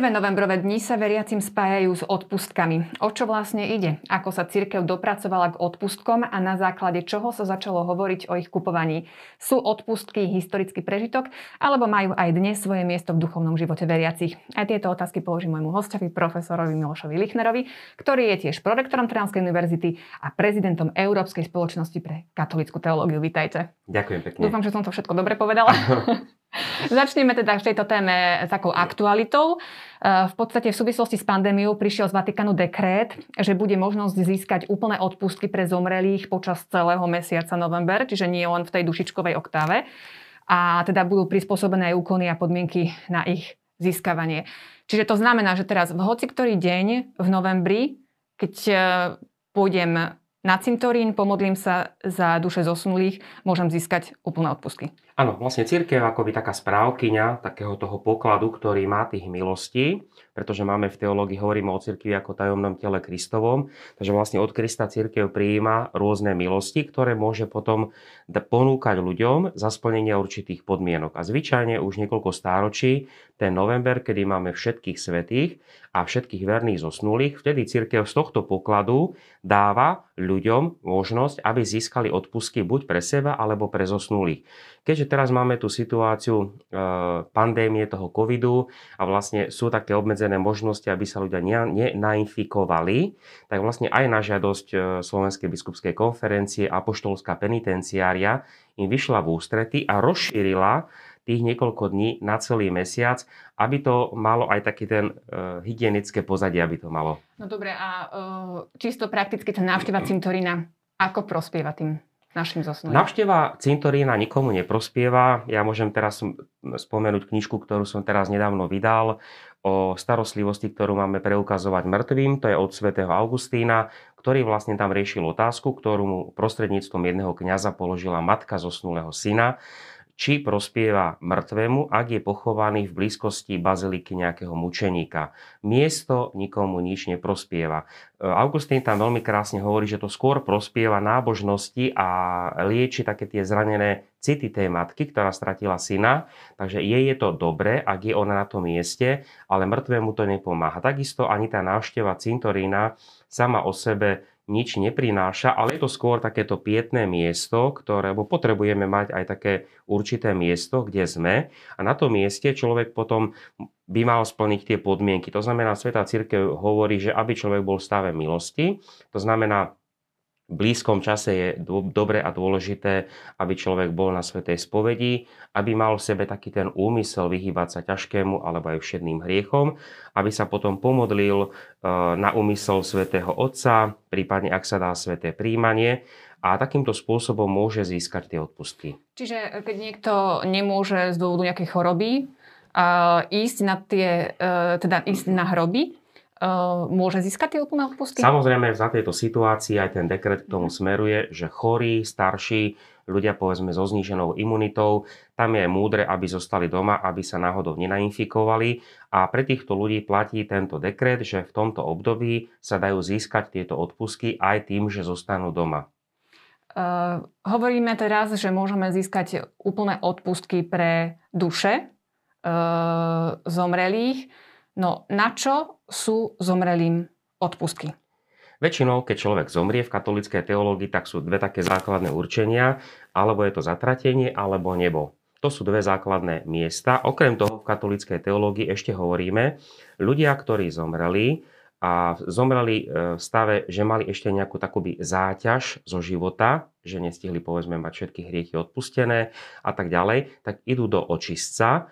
Prvé novembrové dni sa veriacim spájajú s odpustkami. O čo vlastne ide? Ako sa církev dopracovala k odpustkom a na základe čoho sa začalo hovoriť o ich kupovaní? Sú odpustky historický prežitok alebo majú aj dnes svoje miesto v duchovnom živote veriacich? Aj tieto otázky položím môjmu hostovi, profesorovi Milošovi Lichnerovi, ktorý je tiež prorektorom Trnavskej univerzity a prezidentom Európskej spoločnosti pre katolickú teológiu. Vítajte. Ďakujem pekne. Dúfam, že som to všetko dobre povedala. Začneme teda v tejto téme takou aktualitou. E, v podstate v súvislosti s pandémiou prišiel z Vatikanu dekrét, že bude možnosť získať úplné odpustky pre zomrelých počas celého mesiaca november, čiže nie len v tej dušičkovej oktáve. A teda budú prispôsobené aj úkony a podmienky na ich získavanie. Čiže to znamená, že teraz v hoci ktorý deň v novembri, keď e, pôjdem na cintorín, pomodlím sa za duše zosnulých, môžem získať úplné odpustky. Áno, vlastne církev ako by taká správkyňa takého toho pokladu, ktorý má tých milostí, pretože máme v teológii, hovoríme o cirkvi ako tajomnom tele Kristovom, takže vlastne od Krista církev prijíma rôzne milosti, ktoré môže potom ponúkať ľuďom za splnenie určitých podmienok. A zvyčajne už niekoľko stáročí, ten november, kedy máme všetkých svetých a všetkých verných zosnulých, vtedy církev z tohto pokladu dáva ľuďom možnosť, aby získali odpusky buď pre seba alebo pre zosnulých. Keďže teraz máme tú situáciu e, pandémie toho covidu a vlastne sú také obmedzené možnosti, aby sa ľudia nenainfikovali, tak vlastne aj na žiadosť e, Slovenskej biskupskej konferencie Apoštolská penitenciária im vyšla v ústrety a rozšírila tých niekoľko dní na celý mesiac, aby to malo aj taký ten uh, hygienické pozadie, aby to malo. No dobre, a uh, čisto prakticky tá návšteva cintorína, ako prospieva tým našim zosnulým? Navšteva cintorína nikomu neprospieva. Ja môžem teraz spomenúť knižku, ktorú som teraz nedávno vydal o starostlivosti, ktorú máme preukazovať mŕtvým. To je od svätého Augustína, ktorý vlastne tam riešil otázku, ktorú mu prostredníctvom jedného kňaza položila matka zosnulého syna či prospieva mŕtvemu, ak je pochovaný v blízkosti baziliky nejakého mučeníka. Miesto nikomu nič neprospieva. E, Augustín tam veľmi krásne hovorí, že to skôr prospieva nábožnosti a lieči také tie zranené city tej matky, ktorá stratila syna. Takže jej je to dobré, ak je ona na tom mieste, ale mŕtvemu to nepomáha. Takisto ani tá návšteva cintorína sama o sebe nič neprináša, ale je to skôr takéto pietné miesto, ktoré potrebujeme mať aj také určité miesto, kde sme a na tom mieste človek potom by mal splniť tie podmienky. To znamená, Sveta Církev hovorí, že aby človek bol v stave milosti, to znamená blízkom čase je dobre a dôležité, aby človek bol na svetej spovedi, aby mal v sebe taký ten úmysel vyhýbať sa ťažkému alebo aj všetným hriechom, aby sa potom pomodlil e, na úmysel svätého Otca, prípadne ak sa dá sveté príjmanie a takýmto spôsobom môže získať tie odpustky. Čiže keď niekto nemôže z dôvodu nejakej choroby ísť na tie, e, teda ísť na hroby, Uh, môže získať tie úplné odpustky? Samozrejme, za tejto situácii aj ten dekret k tomu mhm. smeruje, že chorí, starší, ľudia povedzme so zníženou imunitou, tam je múdre, aby zostali doma, aby sa náhodou nenainfikovali a pre týchto ľudí platí tento dekret, že v tomto období sa dajú získať tieto odpustky aj tým, že zostanú doma. Uh, hovoríme teraz, že môžeme získať úplné odpustky pre duše uh, zomrelých. No na čo sú zomrelým odpustky? Väčšinou, keď človek zomrie v katolíckej teológii, tak sú dve také základné určenia, alebo je to zatratenie, alebo nebo. To sú dve základné miesta. Okrem toho v katolíckej teológii ešte hovoríme, ľudia, ktorí zomreli a zomreli e, v stave, že mali ešte nejakú takúby záťaž zo života, že nestihli povedzme mať všetky hriechy odpustené a tak ďalej, tak idú do očistca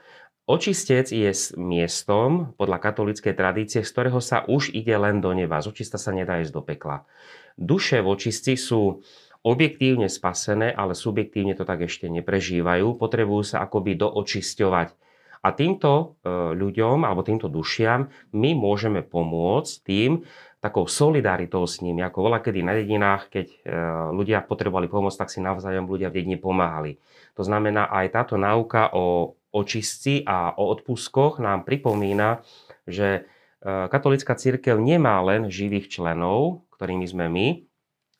Očistec je miestom, podľa katolíckej tradície, z ktorého sa už ide len do neba. Z očista sa nedá ísť do pekla. Duše v očistci sú objektívne spasené, ale subjektívne to tak ešte neprežívajú. Potrebujú sa akoby doočisťovať. A týmto e, ľuďom, alebo týmto dušiam, my môžeme pomôcť tým, takou solidaritou s nimi, ako voľa kedy na dedinách, keď e, ľudia potrebovali pomôcť, tak si navzájom ľudia v dedine pomáhali. To znamená, aj táto náuka o očistci a o odpuskoch nám pripomína, že e, katolická církev nemá len živých členov, ktorými sme my,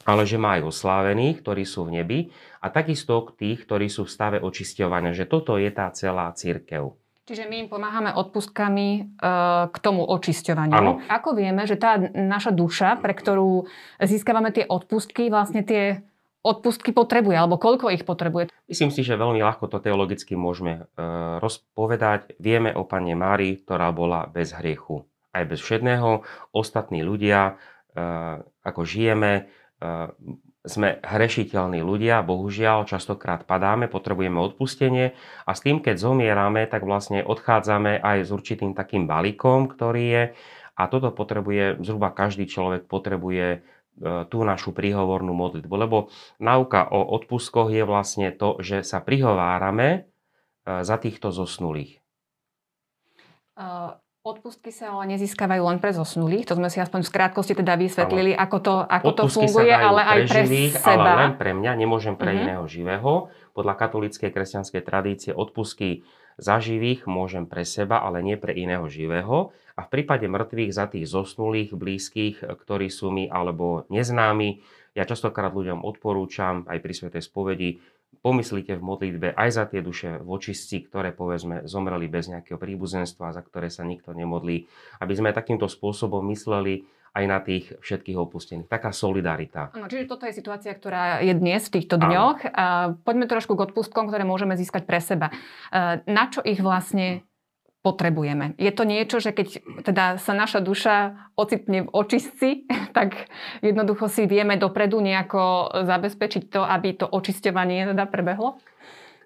ale že má aj oslávených, ktorí sú v nebi a takisto tých, ktorí sú v stave očisťovania, že toto je tá celá církev. Čiže my im pomáhame odpustkami e, k tomu očisťovaniu. Ako vieme, že tá naša duša, pre ktorú získavame tie odpustky, vlastne tie odpustky potrebuje, alebo koľko ich potrebuje? Myslím si, že veľmi ľahko to teologicky môžeme e, rozpovedať. Vieme o Pane Mári, ktorá bola bez hriechu, aj bez všetného. Ostatní ľudia, e, ako žijeme, e, sme hrešiteľní ľudia, bohužiaľ, častokrát padáme, potrebujeme odpustenie a s tým, keď zomierame, tak vlastne odchádzame aj s určitým takým balíkom, ktorý je a toto potrebuje, zhruba každý človek potrebuje tú našu príhovornú modlitbu. Lebo náuka o odpustkoch je vlastne to, že sa prihovárame e, za týchto zosnulých. Odpustky sa ale nezískavajú len pre zosnulých, to sme si aspoň v krátkosti teda vysvetlili, ale ako to, ako to funguje, ale aj pre živých, seba. Ale len pre mňa, nemôžem pre uh-huh. iného živého. Podľa katolíckej kresťanskej tradície odpustky za živých môžem pre seba, ale nie pre iného živého. A v prípade mŕtvych za tých zosnulých, blízkych, ktorí sú mi alebo neznámi, ja častokrát ľuďom odporúčam aj pri Svetej spovedi, pomyslíte v modlitbe aj za tie duše v očistci, ktoré povedzme zomreli bez nejakého príbuzenstva, za ktoré sa nikto nemodlí, aby sme takýmto spôsobom mysleli aj na tých všetkých opustených. Taká solidarita. Ano, čiže toto je situácia, ktorá je dnes v týchto dňoch. Ano. Poďme trošku k odpustkom, ktoré môžeme získať pre seba. Na čo ich vlastne potrebujeme. Je to niečo, že keď teda sa naša duša ocitne v očistci, tak jednoducho si vieme dopredu nejako zabezpečiť to, aby to očisťovanie teda prebehlo?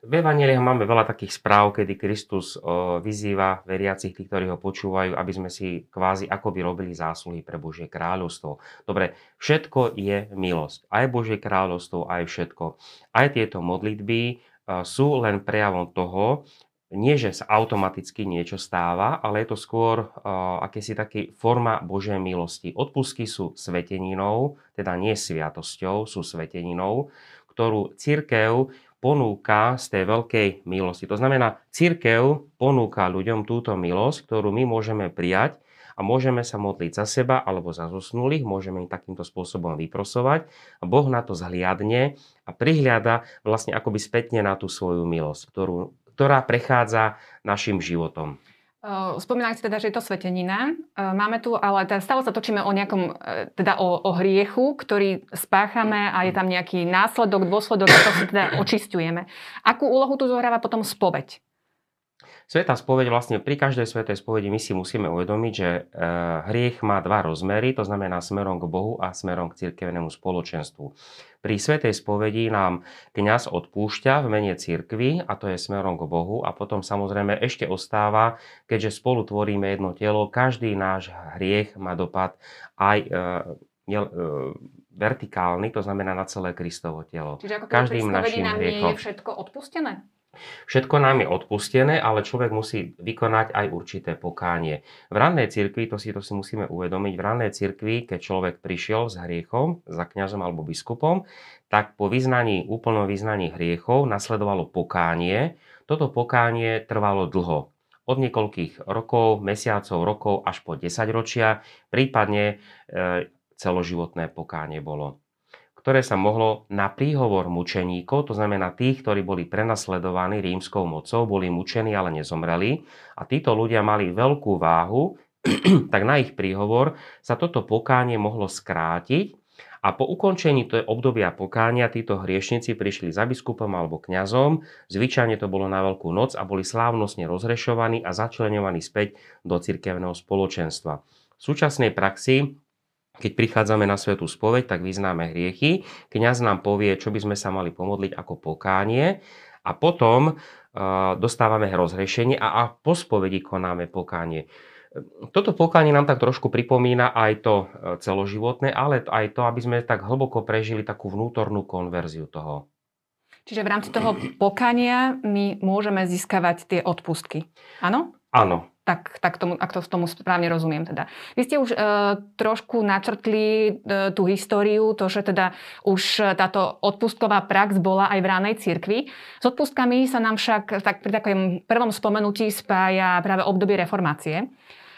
V Evangeliách máme veľa takých správ, kedy Kristus vyzýva veriacich, tí, ktorí ho počúvajú, aby sme si kvázi ako by robili zásluhy pre Božie kráľovstvo. Dobre, všetko je milosť. Aj Božie kráľovstvo, aj všetko. Aj tieto modlitby sú len prejavom toho, nie, že sa automaticky niečo stáva, ale je to skôr uh, akési taký forma Božej milosti. Odpusky sú sveteninou, teda nie sviatosťou, sú sveteninou, ktorú církev ponúka z tej veľkej milosti. To znamená, církev ponúka ľuďom túto milosť, ktorú my môžeme prijať a môžeme sa modliť za seba alebo za zosnulých, môžeme ich takýmto spôsobom vyprosovať a Boh na to zhliadne a prihliada vlastne akoby spätne na tú svoju milosť, ktorú ktorá prechádza našim životom. Spomínali ste teda, že je to svetenina. Máme tu, ale teda stále sa točíme o nejakom, e, teda o, o hriechu, ktorý spáchame a je tam nejaký následok, dôsledok, ako sa teda očistujeme. Akú úlohu tu zohráva potom spoveď? Sveta spoveď, vlastne pri každej svetej spovedi my si musíme uvedomiť, že e, hriech má dva rozmery, to znamená smerom k Bohu a smerom k cirkevnému spoločenstvu. Pri svetej spovedi nám kňaz odpúšťa v mene cirkvy a to je smerom k Bohu a potom samozrejme ešte ostáva, keďže spolu tvoríme jedno telo, každý náš hriech má dopad aj e, e, vertikálny, to znamená na celé Kristovo telo. Čiže ako Každým našim nám nie je všetko odpustené? Všetko nám je odpustené, ale človek musí vykonať aj určité pokánie. V rannej cirkvi, to si, to si musíme uvedomiť, v rannej cirkvi, keď človek prišiel s hriechom, za kňazom alebo biskupom, tak po vyznaní, úplnom vyznaní hriechov nasledovalo pokánie. Toto pokánie trvalo dlho. Od niekoľkých rokov, mesiacov, rokov až po 10 ročia, prípadne e, celoživotné pokánie bolo ktoré sa mohlo na príhovor mučeníkov, to znamená tých, ktorí boli prenasledovaní rímskou mocou, boli mučení, ale nezomreli. A títo ľudia mali veľkú váhu, tak na ich príhovor sa toto pokánie mohlo skrátiť a po ukončení toho obdobia pokánia títo hriešnici prišli za biskupom alebo kňazom, zvyčajne to bolo na Veľkú noc a boli slávnostne rozrešovaní a začlenovaní späť do cirkevného spoločenstva. V súčasnej praxi keď prichádzame na svetú spoveď, tak vyznáme hriechy. Kňaz nám povie, čo by sme sa mali pomodliť ako pokánie a potom uh, dostávame rozhrešenie a, a po spovedi konáme pokánie. Toto pokánie nám tak trošku pripomína aj to e, celoživotné, ale aj to, aby sme tak hlboko prežili takú vnútornú konverziu toho. Čiže v rámci toho pokania my môžeme získavať tie odpustky. Áno? Áno tak, tak tomu, ak to tomu správne rozumiem. Teda. Vy ste už e, trošku načrtli e, tú históriu, to, že teda už táto odpustková prax bola aj v ránej cirkvi. S odpustkami sa nám však tak pri takom prvom spomenutí spája práve obdobie reformácie.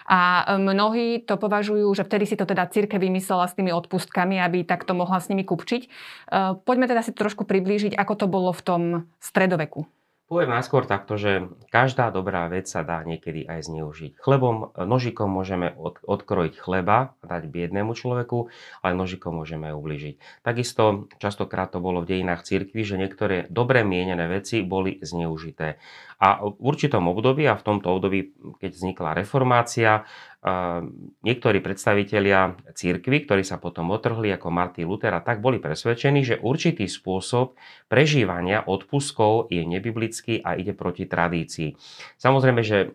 A e, mnohí to považujú, že vtedy si to teda církev vymyslela s tými odpustkami, aby takto mohla s nimi kupčiť. E, poďme teda si trošku priblížiť, ako to bolo v tom stredoveku. Poviem najskôr takto, že každá dobrá vec sa dá niekedy aj zneužiť. Chlebom, nožikom môžeme od, odkrojiť chleba a dať biednému človeku, ale nožikom môžeme aj ubližiť. Takisto častokrát to bolo v dejinách cirkvi, že niektoré dobre mienené veci boli zneužité. A v určitom období, a v tomto období, keď vznikla reformácia, niektorí predstavitelia církvy, ktorí sa potom otrhli ako Martin Luther a tak boli presvedčení, že určitý spôsob prežívania odpuskov je nebiblický a ide proti tradícii. Samozrejme, že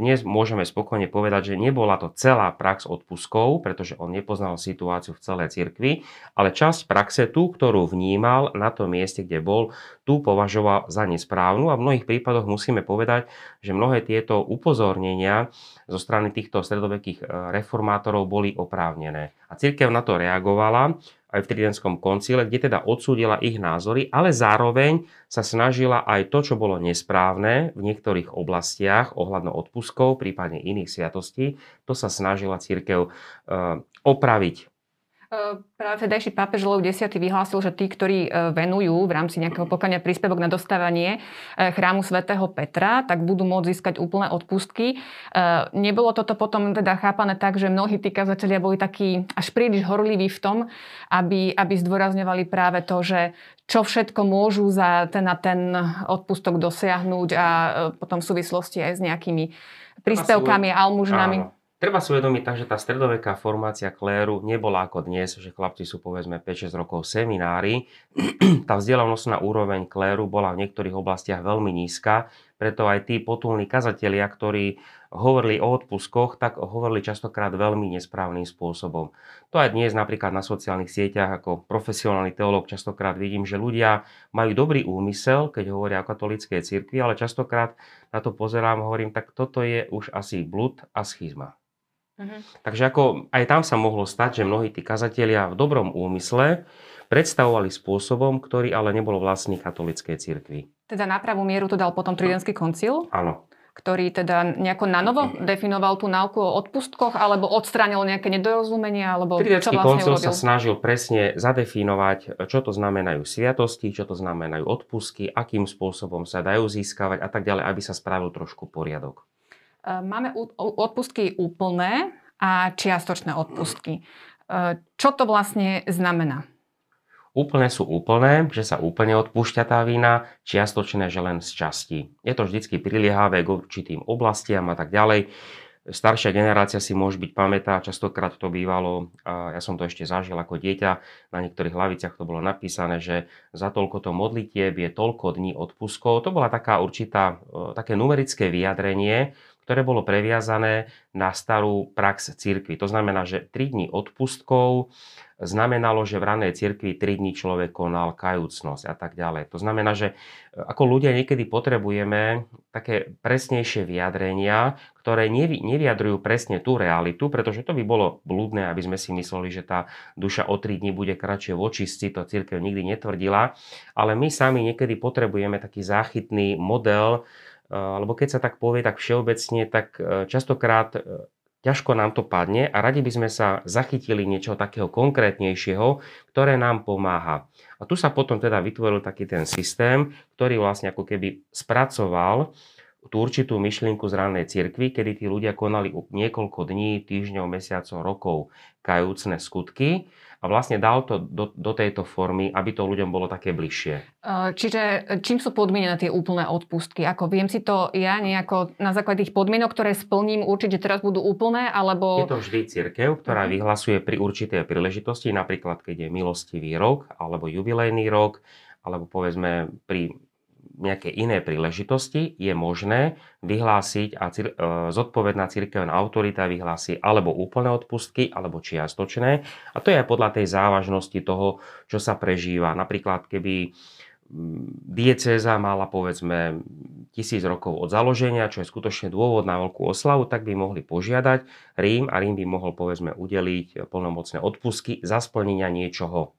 dnes môžeme spokojne povedať, že nebola to celá prax odpuskov, pretože on nepoznal situáciu v celej cirkvi, ale časť praxe, tú, ktorú vnímal na tom mieste, kde bol, tu považoval za nesprávnu a v mnohých prípadoch musíme povedať, že mnohé tieto upozornenia zo strany týchto stredovekých e, reformátorov boli oprávnené. A církev na to reagovala aj v Tridentskom koncile, kde teda odsúdila ich názory, ale zároveň sa snažila aj to, čo bolo nesprávne v niektorých oblastiach ohľadno odpuskov, prípadne iných sviatostí, to sa snažila církev e, opraviť Práve vtedajší pápež Leo X vyhlásil, že tí, ktorí e, venujú v rámci nejakého pokania príspevok na dostávanie e, chrámu svätého Petra, tak budú môcť získať úplné odpustky. E, nebolo toto potom teda chápané tak, že mnohí tí kazatelia boli takí až príliš horliví v tom, aby, aby zdôrazňovali práve to, že čo všetko môžu za ten a ten odpustok dosiahnuť a potom v súvislosti aj s nejakými príspevkami, almužnami. Treba si uvedomiť tak, že tá stredoveká formácia kléru nebola ako dnes, že chlapci sú povedzme 5-6 rokov seminári. tá vzdelanostná úroveň kléru bola v niektorých oblastiach veľmi nízka, preto aj tí potulní kazatelia, ktorí hovorili o odpuskoch, tak hovorili častokrát veľmi nesprávnym spôsobom. To aj dnes napríklad na sociálnych sieťach ako profesionálny teológ častokrát vidím, že ľudia majú dobrý úmysel, keď hovoria o katolíckej cirkvi, ale častokrát na to pozerám hovorím, tak toto je už asi blud a schizma. Uh-huh. Takže ako aj tam sa mohlo stať, že mnohí tí kazatelia v dobrom úmysle predstavovali spôsobom, ktorý ale nebol vlastný katolíckej cirkvi. Teda na pravú mieru to dal potom Tridentský koncil? Áno. Ktorý teda nejako nanovo definoval tú náuku o odpustkoch, alebo odstránil nejaké nedorozumenia, alebo Tridentský čo vlastne koncil urobil? sa snažil presne zadefinovať, čo to znamenajú sviatosti, čo to znamenajú odpustky, akým spôsobom sa dajú získavať a tak ďalej, aby sa spravil trošku poriadok. E, máme odpustky úplné a čiastočné odpustky. E, čo to vlastne znamená? Úplné sú úplné, že sa úplne odpúšťa tá vína, čiastočné, že len z časti. Je to vždycky priliehavé k určitým oblastiam a tak ďalej. Staršia generácia si môže byť pamätá, častokrát to bývalo, ja som to ešte zažil ako dieťa, na niektorých hlaviciach to bolo napísané, že za toľko to modlitieb je toľko dní odpuskov. To bola taká určitá, e, také numerické vyjadrenie, ktoré bolo previazané na starú prax cirkvi. To znamená, že 3 dní odpustkov znamenalo, že v ranej cirkvi 3 dní človek konal kajúcnosť a tak ďalej. To znamená, že e, ako ľudia niekedy potrebujeme také presnejšie vyjadrenia, ktoré nevyjadrujú presne tú realitu, pretože to by bolo blúdne, aby sme si mysleli, že tá duša o 3 dní bude kratšie v očistci, to cirkev nikdy netvrdila, ale my sami niekedy potrebujeme taký záchytný model, alebo keď sa tak povie tak všeobecne, tak e, častokrát e, ťažko nám to padne a radi by sme sa zachytili niečo takého konkrétnejšieho, ktoré nám pomáha. A tu sa potom teda vytvoril taký ten systém, ktorý vlastne ako keby spracoval tú určitú myšlienku z rannej cirkvi, kedy tí ľudia konali niekoľko dní, týždňov, mesiacov, rokov kajúcne skutky a vlastne dal to do, do tejto formy, aby to ľuďom bolo také bližšie. Čiže čím sú podmienené tie úplné odpustky? Ako viem si to ja nejako na základe tých podmienok, ktoré splním, určiť, že teraz budú úplné, alebo... Je to vždy církev, ktorá uh-huh. vyhlasuje pri určitej príležitosti, napríklad keď je milostivý rok, alebo jubilejný rok, alebo povedzme pri nejaké iné príležitosti, je možné vyhlásiť a cir- e, zodpovedná cirkevná autorita vyhlási alebo úplné odpustky, alebo čiastočné. A to je aj podľa tej závažnosti toho, čo sa prežíva. Napríklad, keby mm, diecéza mala povedzme tisíc rokov od založenia, čo je skutočne dôvod na veľkú oslavu, tak by mohli požiadať Rím a Rím by mohol povedzme udeliť plnomocné odpustky za splnenia niečoho.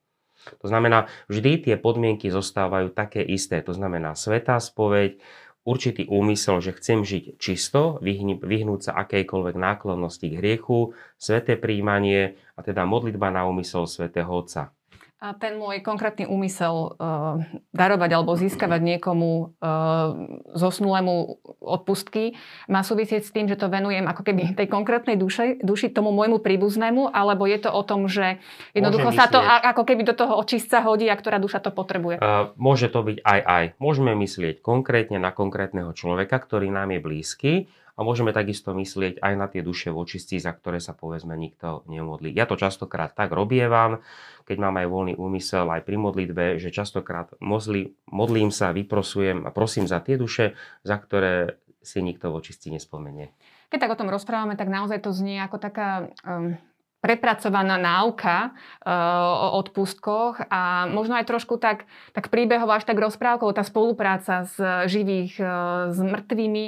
To znamená, vždy tie podmienky zostávajú také isté. To znamená svetá spoveď, určitý úmysel, že chcem žiť čisto, vyhnúť sa akejkoľvek náklonnosti k hriechu, sveté príjmanie a teda modlitba na úmysel svätého Otca. A ten môj konkrétny úmysel uh, darovať alebo získavať niekomu uh, zosnulému odpustky má súvisieť s tým, že to venujem ako keby tej konkrétnej duše, duši, tomu môjmu príbuznému, alebo je to o tom, že jednoducho sa to ako keby do toho očistca hodí a ktorá duša to potrebuje? Uh, môže to byť aj aj. Môžeme myslieť konkrétne na konkrétneho človeka, ktorý nám je blízky a môžeme takisto myslieť aj na tie duše v očistí, za ktoré sa povedzme nikto nemodlí. Ja to častokrát tak robievam, keď mám aj voľný úmysel aj pri modlitbe, že častokrát modlí, modlím sa, vyprosujem a prosím za tie duše, za ktoré si nikto v očistí nespomenie. Keď tak o tom rozprávame, tak naozaj to znie ako taká um, prepracovaná náuka uh, o odpustkoch a možno aj trošku tak, tak príbehov až tak rozprávkou tá spolupráca s živých, uh, s mŕtvými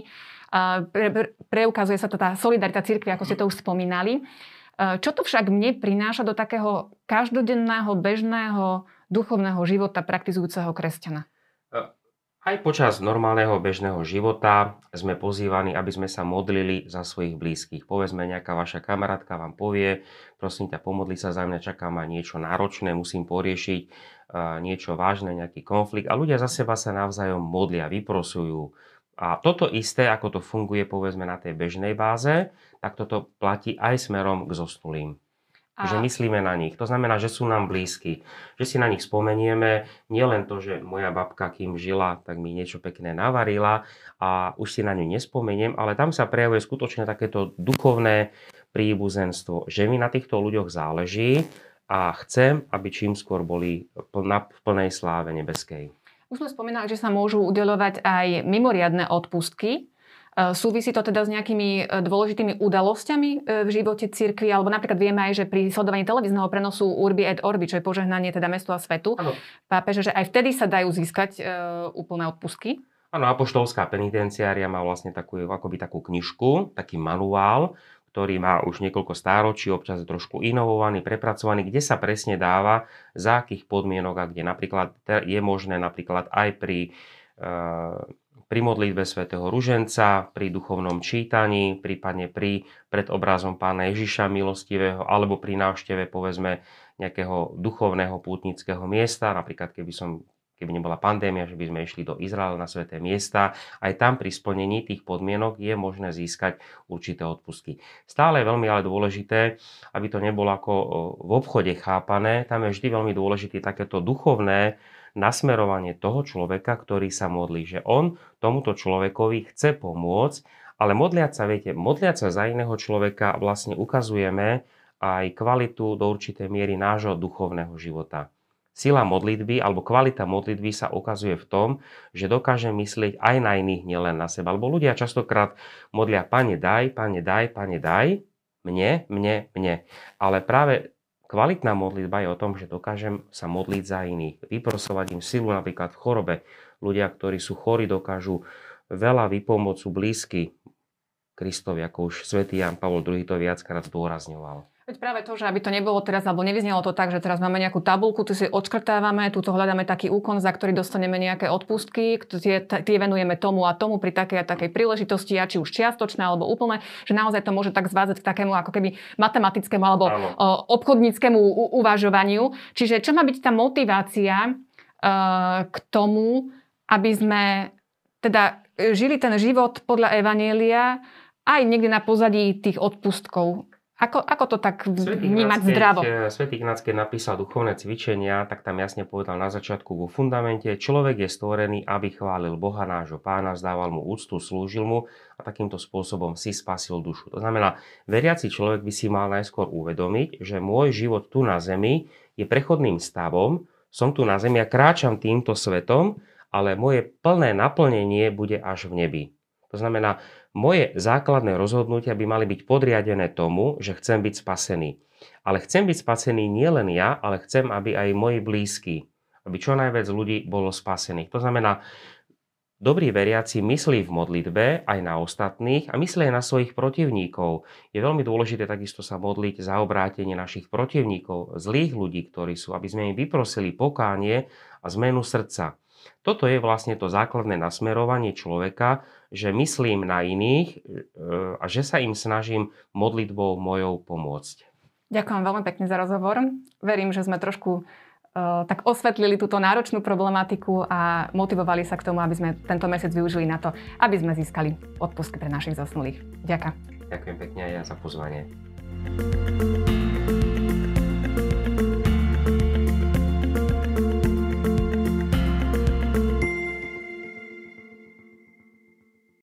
pre, pre, preukazuje sa to tá solidarita cirkvi, ako ste to už spomínali. Čo to však mne prináša do takého každodenného, bežného, duchovného života praktizujúceho kresťana? Aj počas normálneho bežného života sme pozývaní, aby sme sa modlili za svojich blízkych. Povedzme, nejaká vaša kamarátka vám povie, prosím ťa, pomodli sa za mňa, čaká ma niečo náročné, musím poriešiť niečo vážne, nejaký konflikt. A ľudia za seba sa navzájom modlia, vyprosujú, a toto isté, ako to funguje povedzme na tej bežnej báze, tak toto platí aj smerom k zosnulým. A... Že myslíme na nich. To znamená, že sú nám blízki. Že si na nich spomenieme. Nielen to, že moja babka, kým žila, tak mi niečo pekné navarila a už si na ňu nespomeniem, ale tam sa prejavuje skutočne takéto duchovné príbuzenstvo, že mi na týchto ľuďoch záleží a chcem, aby čím skôr boli v plnej sláve nebeskej. Už sme spomínali, že sa môžu udelovať aj mimoriadne odpustky. E, súvisí to teda s nejakými e, dôležitými udalosťami e, v živote cirkvi, alebo napríklad vieme aj, že pri sledovaní televízneho prenosu Urbi et Orbi, čo je požehnanie teda mestu a svetu, pápeže, že aj vtedy sa dajú získať úplné odpustky. Áno, apoštolská penitenciária má vlastne takú, akoby takú knižku, taký manuál, ktorý má už niekoľko stáročí, občas trošku inovovaný, prepracovaný, kde sa presne dáva, za akých podmienok a kde napríklad je možné napríklad aj pri, eh, pri modlitbe svätého Ruženca, pri duchovnom čítaní, prípadne pri pred obrazom pána Ježiša milostivého, alebo pri návšteve povedzme nejakého duchovného pútnického miesta, napríklad keby som keby nebola pandémia, že by sme išli do Izraela na sveté miesta. Aj tam pri splnení tých podmienok je možné získať určité odpustky. Stále je veľmi ale dôležité, aby to nebolo ako v obchode chápané. Tam je vždy veľmi dôležité takéto duchovné nasmerovanie toho človeka, ktorý sa modlí. Že on tomuto človekovi chce pomôcť, ale modliať sa, viete, modliať sa za iného človeka vlastne ukazujeme aj kvalitu do určitej miery nášho duchovného života. Sila modlitby alebo kvalita modlitby sa ukazuje v tom, že dokáže myslieť aj na iných, nielen na seba. Lebo ľudia častokrát modlia, pane daj, pane daj, pane daj, mne, mne, mne. Ale práve kvalitná modlitba je o tom, že dokážem sa modliť za iných, vyprosovať im silu napríklad v chorobe. Ľudia, ktorí sú chorí, dokážu veľa vypomôcť, sú blízky Kristovi, ako už svätý Jan Pavol II to viackrát zdôrazňoval. Veď práve to, že aby to nebolo teraz, alebo nevyznelo to tak, že teraz máme nejakú tabulku, tu si odškrtávame, tu hľadáme taký úkon, za ktorý dostaneme nejaké odpustky, tie, tie venujeme tomu a tomu pri takej a takej príležitosti, a či už čiastočné alebo úplne, že naozaj to môže tak zvázať k takému ako keby matematickému alebo Áno. obchodníckému uvažovaniu. Čiže čo má byť tá motivácia uh, k tomu, aby sme teda žili ten život podľa Evanielia aj niekde na pozadí tých odpustkov. Ako, ako to tak vnímať zdravo? Svetý Ignác, keď napísal duchovné cvičenia, tak tam jasne povedal na začiatku vo fundamente, človek je stvorený, aby chválil Boha nášho pána, zdával mu úctu, slúžil mu a takýmto spôsobom si spasil dušu. To znamená, veriaci človek by si mal najskôr uvedomiť, že môj život tu na zemi je prechodným stavom, som tu na zemi a kráčam týmto svetom, ale moje plné naplnenie bude až v nebi. To znamená, moje základné rozhodnutia by mali byť podriadené tomu, že chcem byť spasený. Ale chcem byť spasený nielen ja, ale chcem, aby aj moji blízky, aby čo najviac ľudí bolo spasených. To znamená, Dobrý veriaci myslí v modlitbe aj na ostatných a myslí aj na svojich protivníkov. Je veľmi dôležité takisto sa modliť za obrátenie našich protivníkov, zlých ľudí, ktorí sú, aby sme im vyprosili pokánie a zmenu srdca. Toto je vlastne to základné nasmerovanie človeka, že myslím na iných e, a že sa im snažím modlitbou mojou pomôcť. Ďakujem veľmi pekne za rozhovor. Verím, že sme trošku e, tak osvetlili túto náročnú problematiku a motivovali sa k tomu, aby sme tento mesiac využili na to, aby sme získali odpustky pre našich zosnulých. Ďakujem. Ďakujem pekne aj ja za pozvanie.